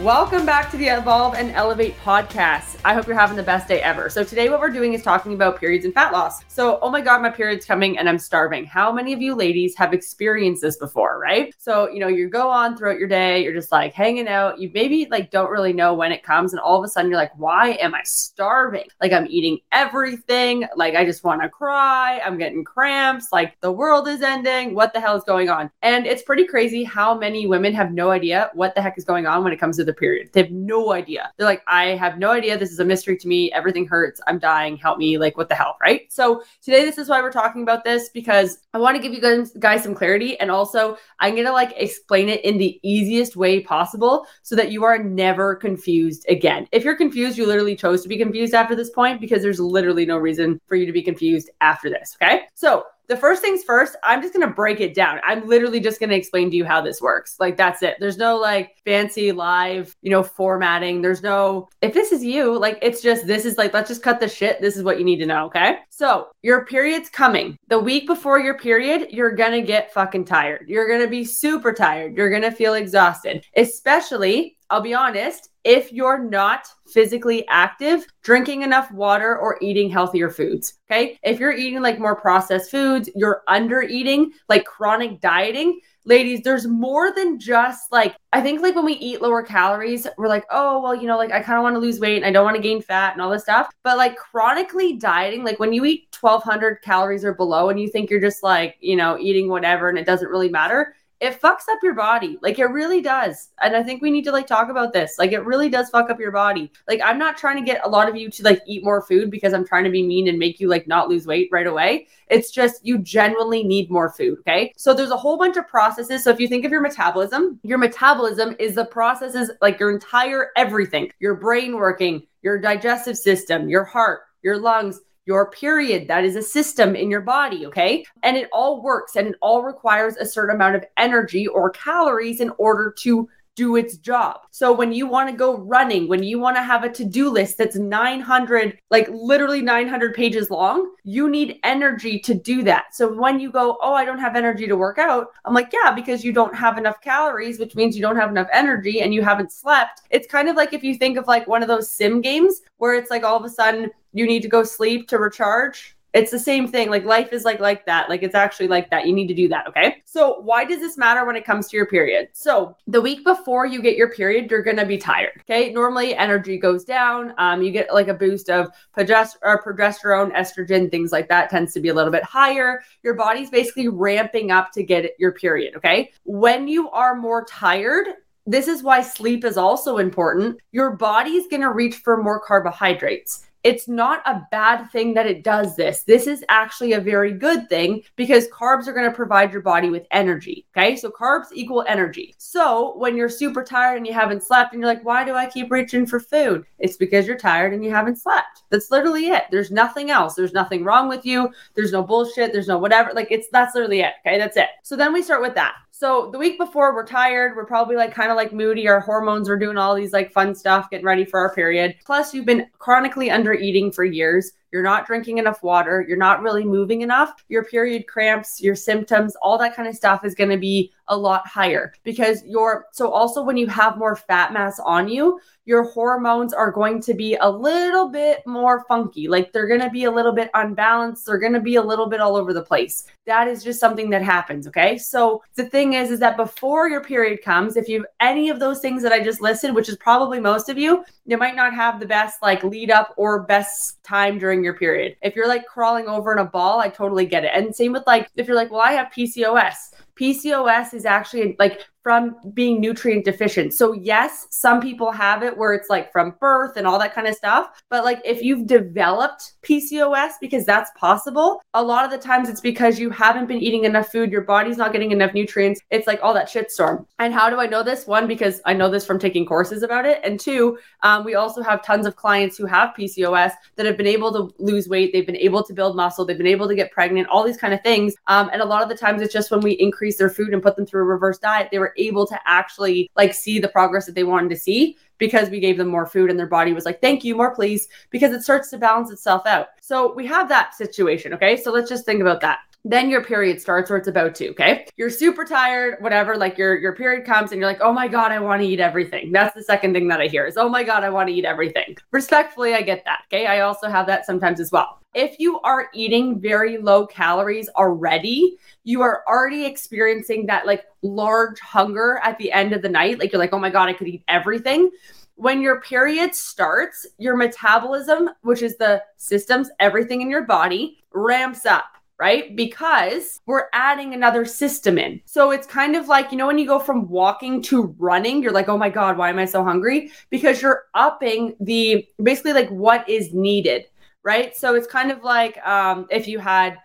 Welcome back to the Evolve and Elevate podcast. I hope you're having the best day ever. So, today, what we're doing is talking about periods and fat loss. So, oh my God, my period's coming and I'm starving. How many of you ladies have experienced this before, right? So, you know, you go on throughout your day, you're just like hanging out, you maybe like don't really know when it comes, and all of a sudden you're like, why am I starving? Like, I'm eating everything. Like, I just want to cry. I'm getting cramps. Like, the world is ending. What the hell is going on? And it's pretty crazy how many women have no idea what the heck is going on when it comes to the period. They have no idea. They're like, I have no idea. This is a mystery to me. Everything hurts. I'm dying. Help me. Like, what the hell? Right. So today, this is why we're talking about this because I want to give you guys, guys some clarity. And also, I'm going to like explain it in the easiest way possible so that you are never confused again. If you're confused, you literally chose to be confused after this point because there's literally no reason for you to be confused after this. Okay. So the first things first, I'm just going to break it down. I'm literally just going to explain to you how this works. Like, that's it. There's no like fancy live, you know, formatting. There's no, if this is you, like, it's just, this is like, let's just cut the shit. This is what you need to know. Okay. So, your period's coming. The week before your period, you're going to get fucking tired. You're going to be super tired. You're going to feel exhausted, especially I'll be honest, if you're not physically active, drinking enough water or eating healthier foods. Okay. If you're eating like more processed foods, you're under eating, like chronic dieting. Ladies, there's more than just like, I think like when we eat lower calories, we're like, oh, well, you know, like I kind of want to lose weight and I don't want to gain fat and all this stuff. But like chronically dieting, like when you eat 1200 calories or below and you think you're just like, you know, eating whatever and it doesn't really matter, it fucks up your body. Like it really does. And I think we need to like talk about this. Like it really does fuck up your body. Like I'm not trying to get a lot of you to like eat more food because I'm trying to be mean and make you like not lose weight right away. It's just you genuinely need more food, okay? So there's a whole bunch of processes. So if you think of your metabolism, your metabolism is the processes like your entire everything. Your brain working, your digestive system, your heart, your lungs, your period. That is a system in your body, okay? And it all works and it all requires a certain amount of energy or calories in order to do its job. So when you want to go running, when you want to have a to-do list that's 900 like literally 900 pages long, you need energy to do that. So when you go, "Oh, I don't have energy to work out." I'm like, "Yeah, because you don't have enough calories, which means you don't have enough energy and you haven't slept." It's kind of like if you think of like one of those sim games where it's like all of a sudden you need to go sleep to recharge it's the same thing like life is like like that like it's actually like that you need to do that okay? So why does this matter when it comes to your period? So the week before you get your period you're gonna be tired okay? Normally energy goes down um, you get like a boost of or progesterone estrogen things like that tends to be a little bit higher. Your body's basically ramping up to get your period okay? When you are more tired this is why sleep is also important. Your body's going to reach for more carbohydrates it's not a bad thing that it does this. This is actually a very good thing because carbs are going to provide your body with energy. Okay. So carbs equal energy. So when you're super tired and you haven't slept and you're like, why do I keep reaching for food? It's because you're tired and you haven't slept. That's literally it. There's nothing else. There's nothing wrong with you. There's no bullshit. There's no whatever. Like it's that's literally it. Okay. That's it. So then we start with that. So the week before, we're tired. We're probably like kind of like moody. Our hormones are doing all these like fun stuff, getting ready for our period. Plus, you've been chronically under eating for years. You're not drinking enough water. You're not really moving enough. Your period cramps, your symptoms, all that kind of stuff is going to be a lot higher because you're so also when you have more fat mass on you, your hormones are going to be a little bit more funky. Like they're going to be a little bit unbalanced. They're going to be a little bit all over the place. That is just something that happens. Okay. So the thing is, is that before your period comes, if you have any of those things that I just listed, which is probably most of you, you might not have the best like lead up or best time during your period. If you're like crawling over in a ball, I totally get it. And same with like, if you're like, well, I have PCOS PCOS is actually like from being nutrient deficient. So, yes, some people have it where it's like from birth and all that kind of stuff. But like if you've developed PCOS, because that's possible, a lot of the times it's because you haven't been eating enough food, your body's not getting enough nutrients. It's like all that shitstorm. And how do I know this? One, because I know this from taking courses about it. And two, um, we also have tons of clients who have PCOS that have been able to lose weight, they've been able to build muscle, they've been able to get pregnant, all these kind of things. Um, and a lot of the times it's just when we increase their food and put them through a reverse diet, they were able to actually like see the progress that they wanted to see because we gave them more food and their body was like, thank you, more please, because it starts to balance itself out. So we have that situation. Okay. So let's just think about that then your period starts or it's about to okay? You're super tired whatever like your your period comes and you're like oh my god i want to eat everything. That's the second thing that i hear is oh my god i want to eat everything. Respectfully i get that okay? I also have that sometimes as well. If you are eating very low calories already you are already experiencing that like large hunger at the end of the night like you're like oh my god i could eat everything. When your period starts your metabolism which is the systems everything in your body ramps up right? Because we're adding another system in. So it's kind of like, you know, when you go from walking to running, you're like, oh my God, why am I so hungry? Because you're upping the basically like what is needed, right? So it's kind of like um, if you had,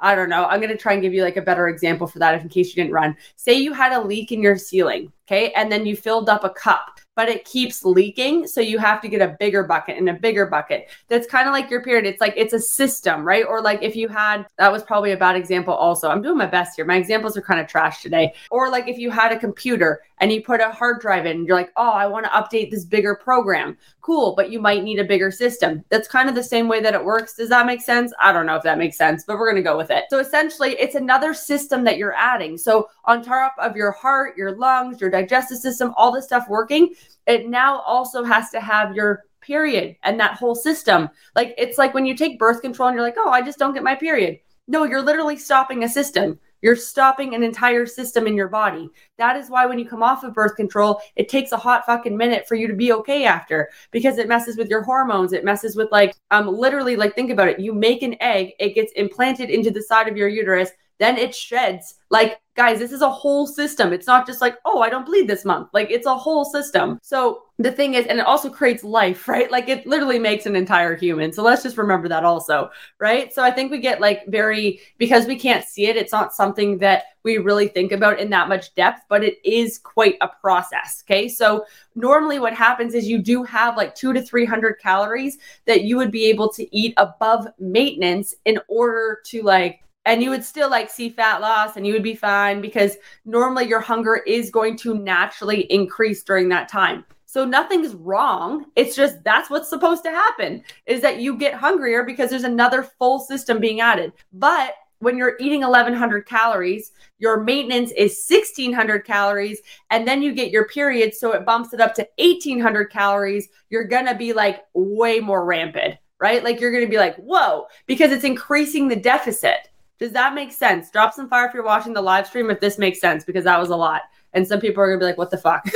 I don't know, I'm going to try and give you like a better example for that if in case you didn't run. Say you had a leak in your ceiling, okay? And then you filled up a cup but it keeps leaking. So you have to get a bigger bucket and a bigger bucket. That's kind of like your period. It's like it's a system, right? Or like if you had, that was probably a bad example also. I'm doing my best here. My examples are kind of trash today. Or like if you had a computer and you put a hard drive in, you're like, oh, I want to update this bigger program. Cool, but you might need a bigger system. That's kind of the same way that it works. Does that make sense? I don't know if that makes sense, but we're going to go with it. So essentially, it's another system that you're adding. So on top of your heart, your lungs, your digestive system, all this stuff working, it now also has to have your period and that whole system. Like it's like when you take birth control and you're like, oh, I just don't get my period. No, you're literally stopping a system. You're stopping an entire system in your body. That is why when you come off of birth control, it takes a hot fucking minute for you to be okay after because it messes with your hormones. It messes with like um literally like think about it. You make an egg, it gets implanted into the side of your uterus, then it sheds. Like guys, this is a whole system. It's not just like, oh, I don't bleed this month. Like it's a whole system. So the thing is, and it also creates life, right? Like it literally makes an entire human. So let's just remember that also, right? So I think we get like very, because we can't see it, it's not something that we really think about in that much depth, but it is quite a process. Okay. So normally what happens is you do have like two to 300 calories that you would be able to eat above maintenance in order to like and you would still like see fat loss and you would be fine because normally your hunger is going to naturally increase during that time. So nothing's wrong. It's just that's what's supposed to happen is that you get hungrier because there's another full system being added. But when you're eating 1100 calories, your maintenance is 1600 calories, and then you get your period. So it bumps it up to 1800 calories. You're to be like way more rampant, right? Like you're to be like, whoa, because it's increasing the deficit. Does that make sense? Drop some fire if you're watching the live stream if this makes sense because that was a lot. And some people are going to be like, what the fuck?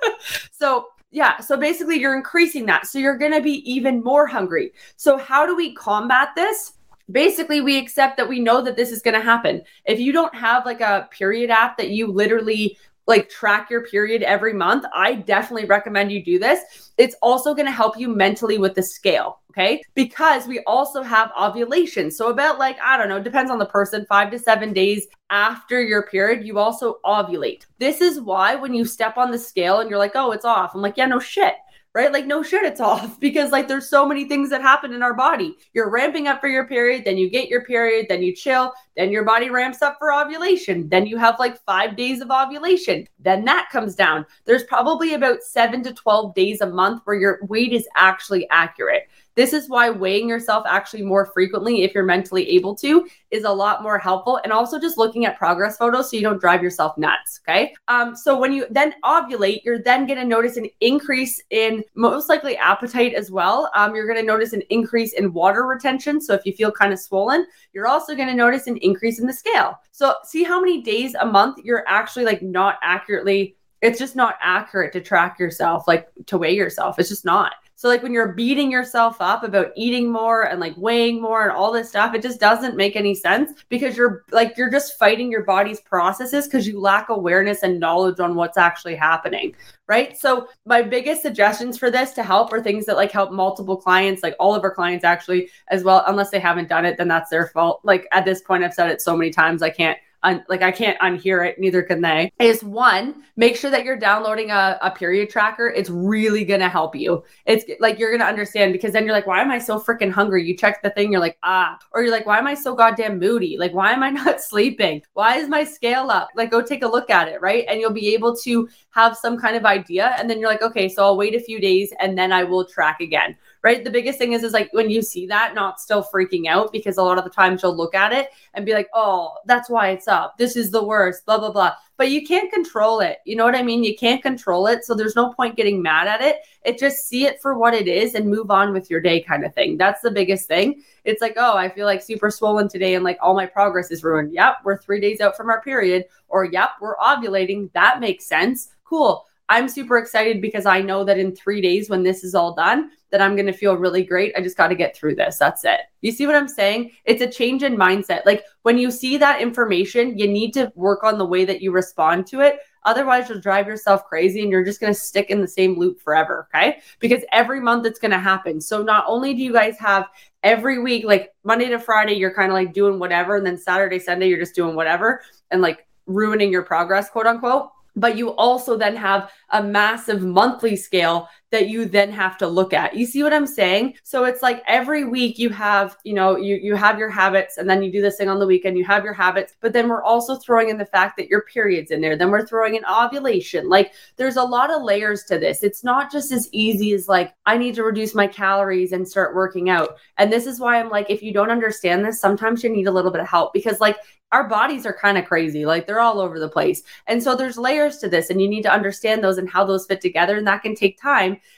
so, yeah, so basically you're increasing that. So you're going to be even more hungry. So, how do we combat this? Basically, we accept that we know that this is going to happen. If you don't have like a period app that you literally like track your period every month, I definitely recommend you do this. It's also going to help you mentally with the scale. Okay. Because we also have ovulation. So, about like, I don't know, depends on the person, five to seven days after your period, you also ovulate. This is why when you step on the scale and you're like, oh, it's off, I'm like, yeah, no shit right? Like, no shit, it's off because like there's so many things that happen in our body. You're ramping up for your period, then you get your period, then you chill, then your body ramps up for ovulation. Then you have like five days of ovulation. Then that comes down. There's probably about seven to 12 days a month where your weight is actually accurate. This is why weighing yourself actually more frequently, if you're mentally able to, is a lot more helpful. And also just looking at progress photos so you don't drive yourself nuts. Okay. Um, so when you then ovulate, you're then going to notice an increase in most likely appetite as well. Um, you're going to notice an increase in water retention. So if you feel kind of swollen, you're also going to notice an increase in the scale. So see how many days a month you're actually like not accurately it's just not accurate to track yourself, like to weigh yourself. It's just not. So like when you're beating yourself up about eating more and like weighing more and all this stuff, it just doesn't make any sense because you're like you're just fighting your body's processes because you lack awareness and knowledge on what's actually happening. Right. So my biggest suggestions for this to help are things that like help multiple clients, like all of our clients actually as well. Unless they haven't done it, then that's their fault. Like at this point, I've said it so many times I can't un- like I can't unhear it, neither can they, is one, make sure that you're downloading a, a period tracker. It's really gonna help you. It's like you're gonna understand because then you're like, why am I so freaking hungry? You check the thing, you're like, ah, or you're like, why am I so goddamn moody? Like, why am I not sleeping? Why is my scale up? Like, go take a look at it, right? And you'll be able to have some kind of idea. And then you're like, okay, so I'll wait a few days and then I will track again right? The biggest thing is is like when you see that, not still freaking out because a lot of the times you'll look at it and be like, oh, that's why it's up. This is the worst, blah, blah, blah. But you can't control it. You know what I mean? You can't control it. So there's no point getting mad at it. It just see it for what it is and move on with your day kind of thing. That's the biggest thing. It's like, oh, I feel like super swollen today and like all my progress is ruined. Yep, we're three days out from our period. Or yep, we're ovulating. That makes sense. Cool I'm super excited because I know that in three days, when this is all done, that I'm going to feel really great. I just got to get through this. That's it. You see what I'm saying? It's a change in mindset. Like when you see that information, you need to work on the way that you respond to it. Otherwise, you'll drive yourself crazy and you're just going to stick in the same loop forever. Okay. Because every month it's going to happen. So not only do you guys have every week, like Monday to Friday, you're kind of like doing whatever. And then Saturday, Sunday, you're just doing whatever and like ruining your progress, quote unquote but you also then have a massive monthly scale that you then have to look at. You see what I'm saying? So it's like every week you have, you know, you you have your habits and then you do this thing on the weekend, you have your habits, but then we're also throwing in the fact that your period's in there. Then we're throwing in ovulation. Like there's a lot of layers to this. It's not just as easy as like I need to reduce my calories and start working out. And this is why I'm like if you don't understand this, sometimes you need a little bit of help because like our bodies are kind of crazy. Like they're all over the place. And so there's layers to this and you need to understand those and how those fit together and that can take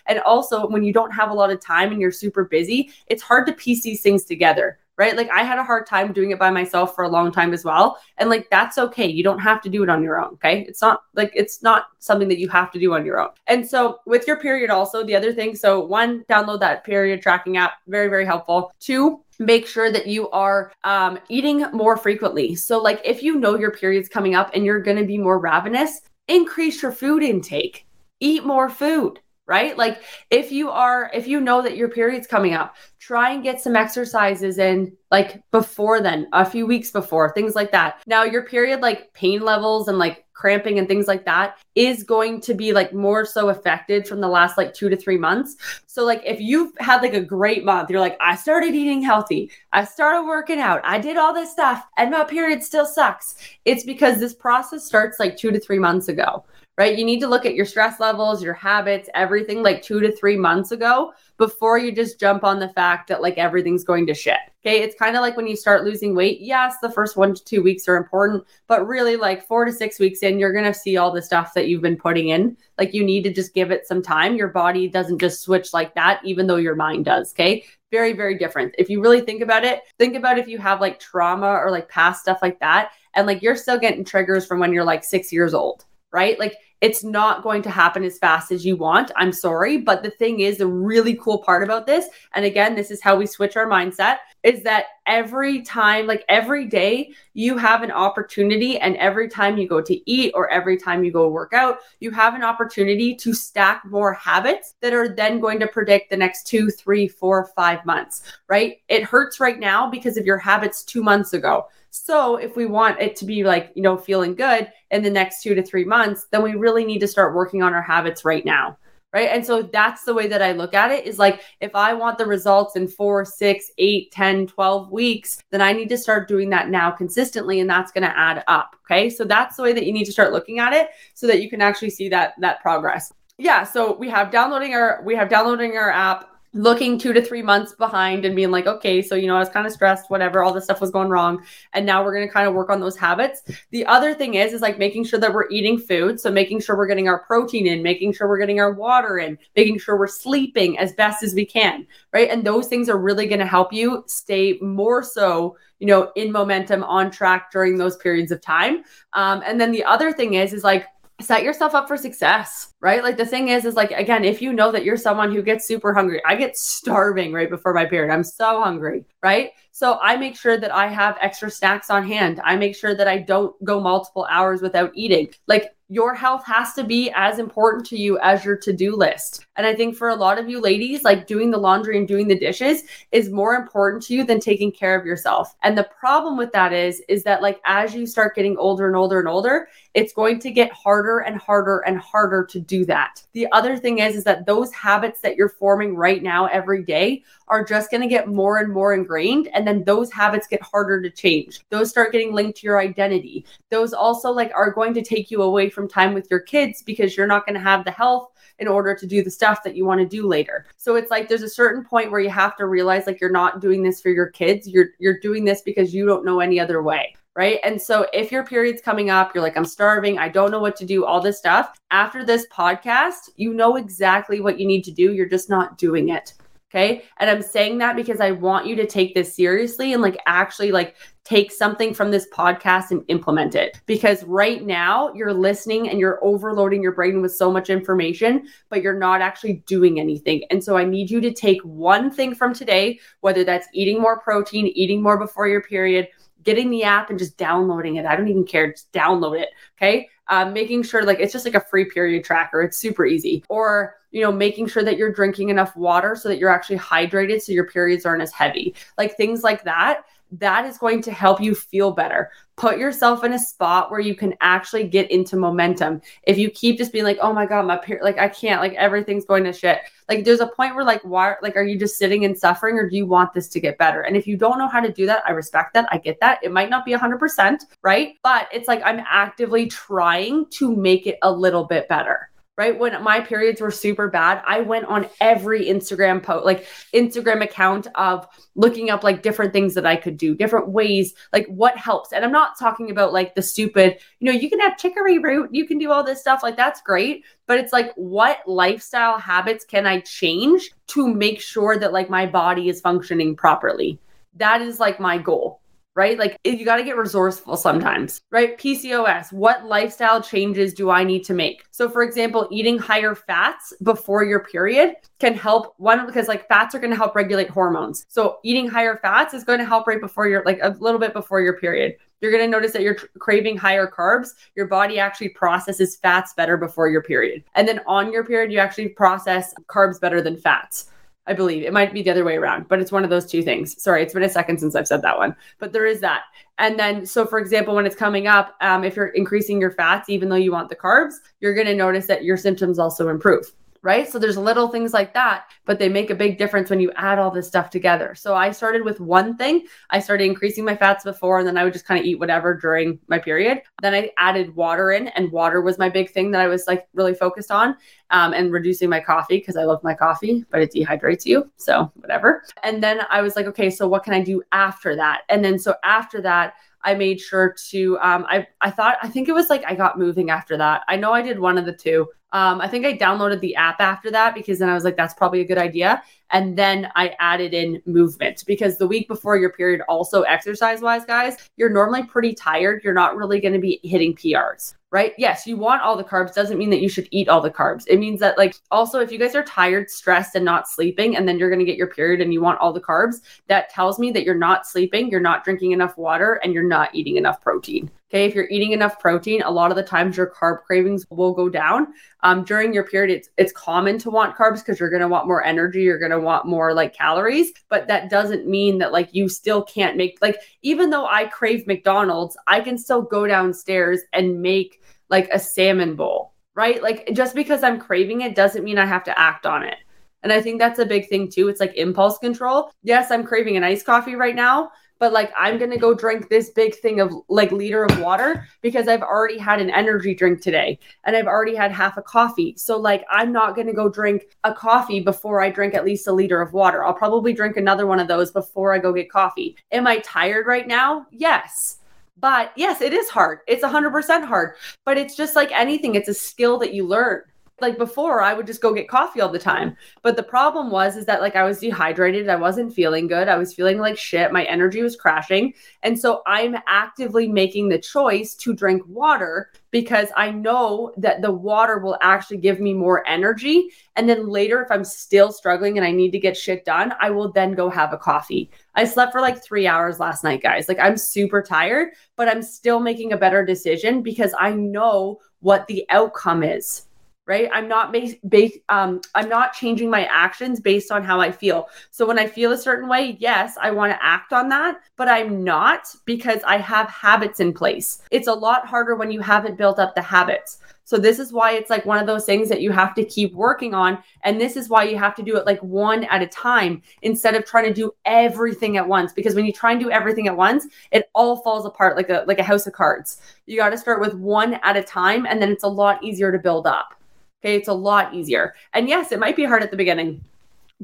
And also when you don't have a lot of time and you're super busy, it's hard to piece these things together. Right. Like I had a hard time doing it by myself for a long time as well. And like that's okay. You don't have to do it on your own. Okay. It's not like it's not something that you have to do on your own. And so with your period, also, the other thing so one, download that period tracking app. Very, very helpful. Two, make sure that you are um, eating more frequently. So, like, if you know your period's coming up and you're going to be more ravenous, increase your food intake, eat more food right? Like if you are if you know that your period's coming up, try and get some exercises in like before then, a few weeks before, things like that. Now your period like pain levels and like cramping and things like that is going to be like more so affected from the last like 2 to 3 months. So like if you've had like a great month, you're like I started eating healthy, I started working out, I did all this stuff and my period still sucks. It's because this process starts like 2 to 3 months ago right? You need to look at your stress levels, your habits, everything like two to three months ago before you just jump on the fact that like everything's going to shit. Okay. It's kind of like when you start losing weight. Yes, the first one to two weeks are important, but really like four to six weeks in, you're going to see all the stuff that you've been putting in. Like you need to just give it some time. Your body doesn't just switch like that, even though your mind does. Okay very very different if you really think about it think about if you have like trauma or like past stuff like that and like you're still getting triggers from when you're like six years old right? Like it's not going to happen as fast as you want. I'm sorry. But the thing is, the really cool part about this, and again, this is how we switch our mindset, is that every time, like every day, you have an opportunity. And every time you go to eat or every time you go work out, you have an opportunity to stack more habits that are then going to predict the next two, three, four, five months, right? It hurts right now because of your habits two months ago. So if we want it to be like, you know, feeling good in the next two to three months, then we really need to start working on our habits right now. Right. And so that's the way that I look at it is like, if I want the results in four, six, eight, 10, 12 weeks, then I need to start doing that now consistently. And that's going to add up. Okay. So that's the way that you need to start looking at it so that you can actually see that, that progress. Yeah. So we have downloading our, we have downloading our app looking two to three months behind and being like, okay, so, you know, I was kind of stressed, whatever, all this stuff was going wrong. And now we're going to kind of work on those habits. The other thing is, is like making sure that we're eating food. So making sure we're getting our protein in, making sure we're getting our water in, making sure we're sleeping as best as we can. Right. And those things are really going to help you stay more so, you know, in momentum on track during those periods of time. Um, and then the other thing is, is like, set yourself up for success, right? Like the thing is, is like, again, if you know that you're someone who gets super hungry, I get starving right before my period. I'm so hungry, right? So I make sure that I have extra snacks on hand. I make sure that I don't go multiple hours without eating. Like your health has to be as important to you as your to-do list. And I think for a lot of you ladies, like doing the laundry and doing the dishes is more important to you than taking care of yourself. And the problem with that is is that like as you start getting older and older and older, it's going to get harder and harder and harder to do that. The other thing is is that those habits that you're forming right now every day are just going to get more and more ingrained and then those habits get harder to change. Those start getting linked to your identity. Those also like are going to take you away from time with your kids because you're not going to have the health in order to do the stuff that you want to do later. So it's like there's a certain point where you have to realize like you're not doing this for your kids. You're you're doing this because you don't know any other way right? And so if your period's coming up, you're like, I'm starving, I don't know what to do, all this stuff. After this podcast, you know exactly what you need to do. You're just not doing it. Okay. And I'm saying that because I want you to take this seriously and like actually like take something from this podcast and implement it. Because right now you're listening and you're overloading your brain with so much information, but you're not actually doing anything. And so I need you to take one thing from today, whether that's eating more protein, eating more before your period, getting the app and just downloading it. I don't even care. Just download it. Okay. Um, making sure like it's just like a free period tracker. It's super easy. Or you know, making sure that you're drinking enough water so that you're actually hydrated so your periods aren't as heavy. Like things like that, that is going to help you feel better. Put yourself in a spot where you can actually get into momentum. If you keep just being like, "Oh my god, my period like I can't, like everything's going to shit." Like there's a point where like why like are you just sitting and suffering or do you want this to get better? And if you don't know how to do that, I respect that. I get that. It might not be 100%, right? But it's like I'm actively trying to make it a little bit better right? When my periods were super bad, I went on every Instagram post, like Instagram account of looking up like different things that I could do, different ways, like what helps. And I'm not talking about like the stupid, you know, you can have chicory root, you can do all this stuff, like that's great. But it's like, what lifestyle habits can I change to make sure that like my body is functioning properly? That is like my goal right? Like you got to get resourceful sometimes, right? PCOS, what lifestyle changes do I need to make? So, for example, eating higher fats before your period can help one because like fats are going to help regulate hormones. So, eating higher fats is going to help right before your like a little bit before your period. You're going to notice that you're craving higher carbs. Your body actually processes fats better before your period. And then on your period, you actually process carbs better than fats. I believe it might be the other way around, but it's one of those two things. Sorry, it's been a second since I've said that one, but there is that. And then, so for example, when it's coming up, um, if you're increasing your fats, even though you want the carbs, you're going to notice that your symptoms also improve right? So there's little things like that, but they make a big difference when you add all this stuff together. So I started with one thing. I started increasing my fats before, and then I would just kind of eat whatever during my period. Then I added water in, and water was my big thing that I was like really focused on. Um, and reducing my coffee because I love my coffee, but it dehydrates you. So, whatever. And then I was like, okay, so what can I do after that? And then, so after that, I made sure to um I I thought I think it was like I got moving after that. I know I did one of the two. Um I think I downloaded the app after that because then I was like that's probably a good idea and then I added in movement because the week before your period also exercise wise guys, you're normally pretty tired. You're not really going to be hitting PRs right? Yes, you want all the carbs doesn't mean that you should eat all the carbs. It means that like also if you guys are tired, stressed and not sleeping and then you're going to get your period and you want all the carbs, that tells me that you're not sleeping, you're not drinking enough water and you're not eating enough protein. Okay, if you're eating enough protein, a lot of the times your carb cravings will go down. Um, during your period, it's it's common to want carbs because you're gonna want more energy, you're gonna want more like calories, but that doesn't mean that like you still can't make like even though I crave McDonald's, I can still go downstairs and make like a salmon bowl, right? Like just because I'm craving it doesn't mean I have to act on it. And I think that's a big thing too. It's like impulse control. Yes, I'm craving an iced coffee right now, but like I'm gonna go drink this big thing of like liter of water because I've already had an energy drink today and I've already had half a coffee. So like I'm not gonna go drink a coffee before I drink at least a liter of water. I'll probably drink another one of those before I go get coffee. Am I tired right now? Yes. But yes, it is hard. It's 100% hard. But it's just like anything, it's a skill that you learn like before I would just go get coffee all the time. But the problem was is that like I was dehydrated, I wasn't feeling good, I was feeling like shit, my energy was crashing. And so I'm actively making the choice to drink water because I know that the water will actually give me more energy. And then later, if I'm still struggling and I need to get shit done, I will then go have a coffee. I slept for like three hours last night, guys. Like I'm super tired, but I'm still making a better decision because I know what the outcome is right? I'm not based based um i'm not changing my actions based on how i feel. So when i feel a certain way yes i want to act on that but i'm not because i have habits in place. It's a lot harder when you haven't built up the habits. So this is why it's like one of those things that you have to keep working on and this is why you have to do it like one at a time instead of trying to do everything at once because when you try and do everything at once it all falls apart like a like a house of cards. You got to start with one at a time and then it's a lot easier to build up Okay, it's a lot easier. And yes, it might be hard at the beginning.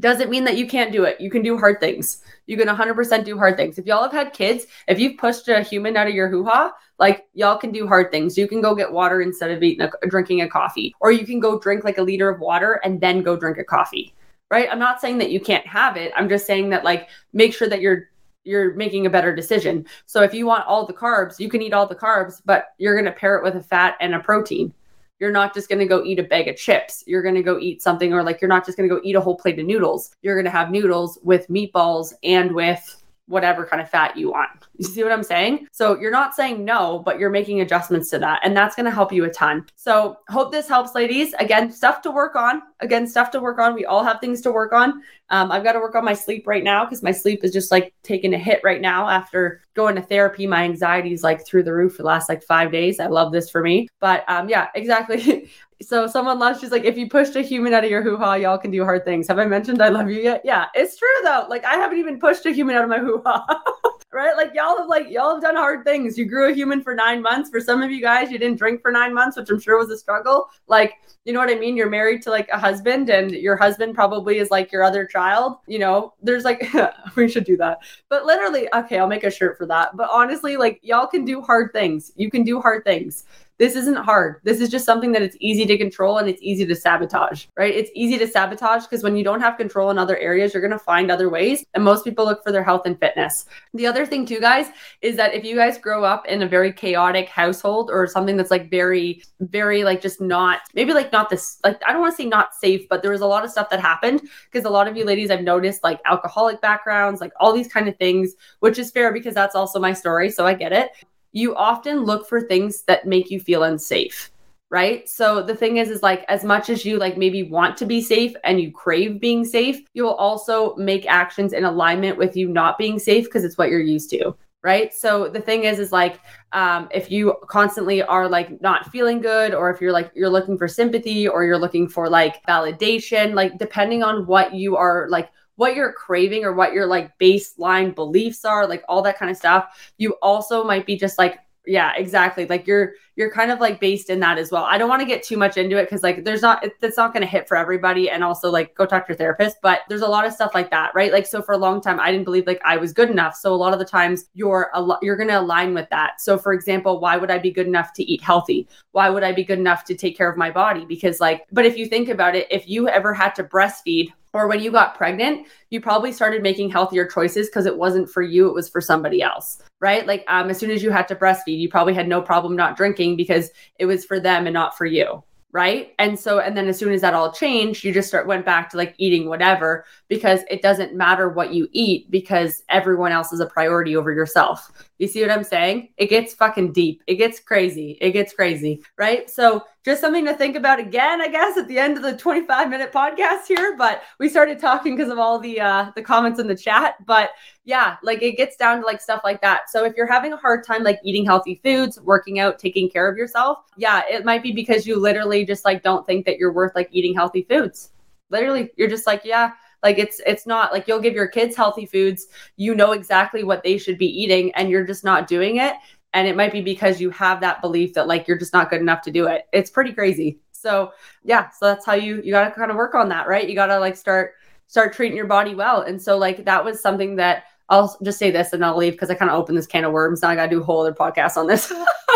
Doesn't mean that you can't do it. You can do hard things. You can 100% do hard things. If y'all have had kids, if you've pushed a human out of your hoo ha, like y'all can do hard things. You can go get water instead of eating a, drinking a coffee, or you can go drink like a liter of water and then go drink a coffee. Right? I'm not saying that you can't have it. I'm just saying that like make sure that you're you're making a better decision. So if you want all the carbs, you can eat all the carbs, but you're going to pair it with a fat and a protein you're not just going to go eat a bag of chips. You're going to go eat something, or like you're not just going to go eat a whole plate of noodles. You're going to have noodles with meatballs and with whatever kind of fat you want. You see what I'm saying? So you're not saying no, but you're making adjustments to that. And that's going to help you a ton. So hope this helps, ladies. Again, stuff to work on. Again, stuff to work on. We all have things to work on. Um, I've got to work on my sleep right now because my sleep is just like taking a hit right now after going to therapy. My anxiety is like through the roof for the last like five days. I love this for me. But um, yeah, exactly. so someone loves she's like if you pushed a human out of your hoo-ha y'all can do hard things have i mentioned i love you yet yeah it's true though like i haven't even pushed a human out of my hoo-ha right? Like y'all have like y'all have done hard things. You grew a human for nine months. For some of you guys you didn't drink for nine months which i'm sure was a struggle. Like you know what i mean? You're married to like a husband and your husband probably is like your other child you know? There's like we should do that. But literally okay i'll make a shirt for that. But honestly like y'all can do hard things. You can do hard things this isn't hard. This is just something that it's easy to control and it's easy to sabotage, right? It's easy to sabotage because when you don't have control in other areas, you're going to find other ways. And most people look for their health and fitness. The other thing, too, guys, is that if you guys grow up in a very chaotic household or something that's like very, very like just not, maybe like not this, like I don't want to say not safe, but there was a lot of stuff that happened because a lot of you ladies I've noticed like alcoholic backgrounds, like all these kind of things, which is fair because that's also my story. So I get it you often look for things that make you feel unsafe right? So the thing is is like as much as you like maybe want to be safe and you crave being safe you will also make actions in alignment with you not being safe because it's what you're used to right? So the thing is is like um, if you constantly are like not feeling good or if you're like you're looking for sympathy or you're looking for like validation like depending on what you are like what you're craving or what your like baseline beliefs are, like all that kind of stuff. You also might be just like yeah exactly like you're you're kind of like based in that as well. I don't want to get too much into it because like there's not it, it's not going to hit for everybody and also like go talk to your therapist but there's a lot of stuff like that right? Like so for a long time i didn't believe like i was good enough so a lot of the times you're a lo- you're going to align with that. So for example why would i be good enough to eat healthy? Why would i be good enough to take care of my body? Because like but if you think about it if you ever had to breastfeed or when you got pregnant, you probably started making healthier choices because it wasn't for you, it was for somebody else, right? Like um, as soon as you had to breastfeed, you probably had no problem not drinking because it was for them and not for you right? And so and then as soon as that all changed you just start went back to like eating whatever because it doesn't matter what you eat because everyone else is a priority over yourself. You see what i'm saying? It gets fucking deep. It gets crazy. It gets crazy right? So just something to think about again i guess at the end of the 25 minute podcast here but we started talking because of all the uh the comments in the chat but yeah, like it gets down to like stuff like that. So if you're having a hard time like eating healthy foods, working out, taking care of yourself, yeah, it might be because you literally just like don't think that you're worth like eating healthy foods. Literally, you're just like, yeah, like it's it's not like you'll give your kids healthy foods, you know exactly what they should be eating and you're just not doing it and it might be because you have that belief that like you're just not good enough to do it. It's pretty crazy. So, yeah, so that's how you you got to kind of work on that, right? You got to like start start treating your body well. And so like that was something that I'll just say this and I'll leave because I kind of opened this can of worms. Now I got to do a whole other podcast on this.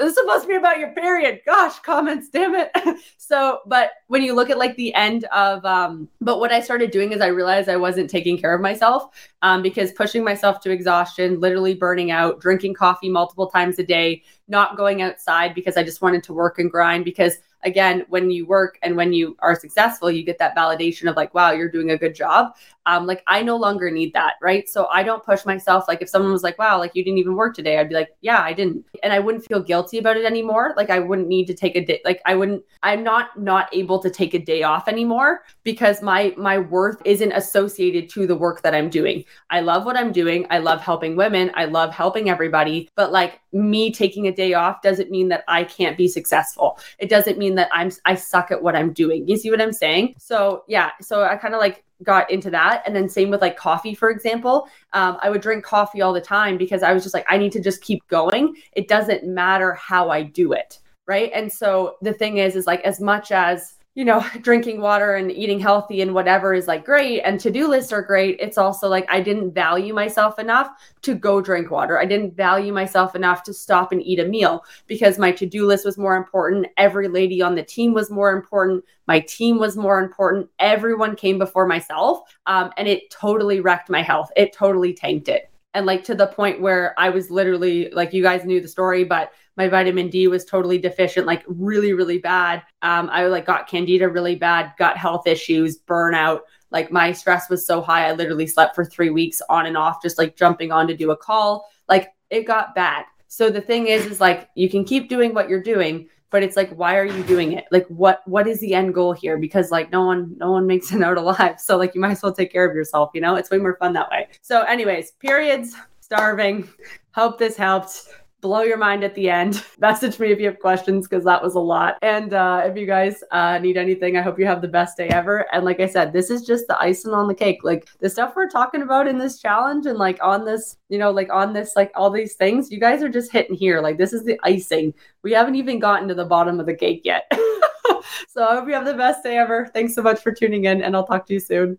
this is supposed to be about your period. Gosh, comments, damn it. so, but when you look at like the end of, um, but what I started doing is I realized I wasn't taking care of myself um, because pushing myself to exhaustion, literally burning out, drinking coffee multiple times a day, not going outside because I just wanted to work and grind because again, when you work and when you are successful, you get that validation of like, wow, you're doing a good job. Um, like I no longer need that, right? So I don't push myself. Like if someone was like, wow, like you didn't even work today, I'd be like, yeah, I didn't. And I wouldn't feel guilty about it anymore. Like I wouldn't need to take a day, like I wouldn't, I'm not not able to take a day off anymore because my my worth isn't associated to the work that I'm doing. I love what I'm doing. I love helping women. I love helping everybody. But like me taking a day off doesn't mean that I can't be successful. It doesn't mean that I'm I suck at what I'm doing. You see what I'm saying? So yeah, so I kind of like got into that and then same with like coffee for example um, i would drink coffee all the time because i was just like i need to just keep going it doesn't matter how i do it right and so the thing is is like as much as you know, drinking water and eating healthy and whatever is like great and to-do lists are great. It's also like I didn't value myself enough to go drink water. I didn't value myself enough to stop and eat a meal because my to-do list was more important. Every lady on the team was more important. My team was more important. Everyone came before myself. Um, and it totally wrecked my health. It totally tanked it and like to the point where I was literally like you guys knew the story, but my vitamin D was totally deficient, like really, really bad. Um, I like got candida really bad, gut health issues, burnout. Like my stress was so high, I literally slept for three weeks on and off, just like jumping on to do a call. Like it got bad. So the thing is, is like you can keep doing what you're doing, but it's like why are you doing it like what what is the end goal here because like no one no one makes it out alive so like you might as well take care of yourself you know it's way more fun that way so anyways periods starving hope this helped blow your mind at the end. Message me if you have questions because that was a lot. And uh, if you guys uh, need anything, I hope you have the best day ever. And like I said, this is just the icing on the cake. Like the stuff we're talking about in this challenge and like on this, you know, like on this, like all these things, you guys are just hitting here. Like this is the icing. We haven't even gotten to the bottom of the cake yet. so I hope you have the best day ever. Thanks so much for tuning in, and I'll talk to you soon.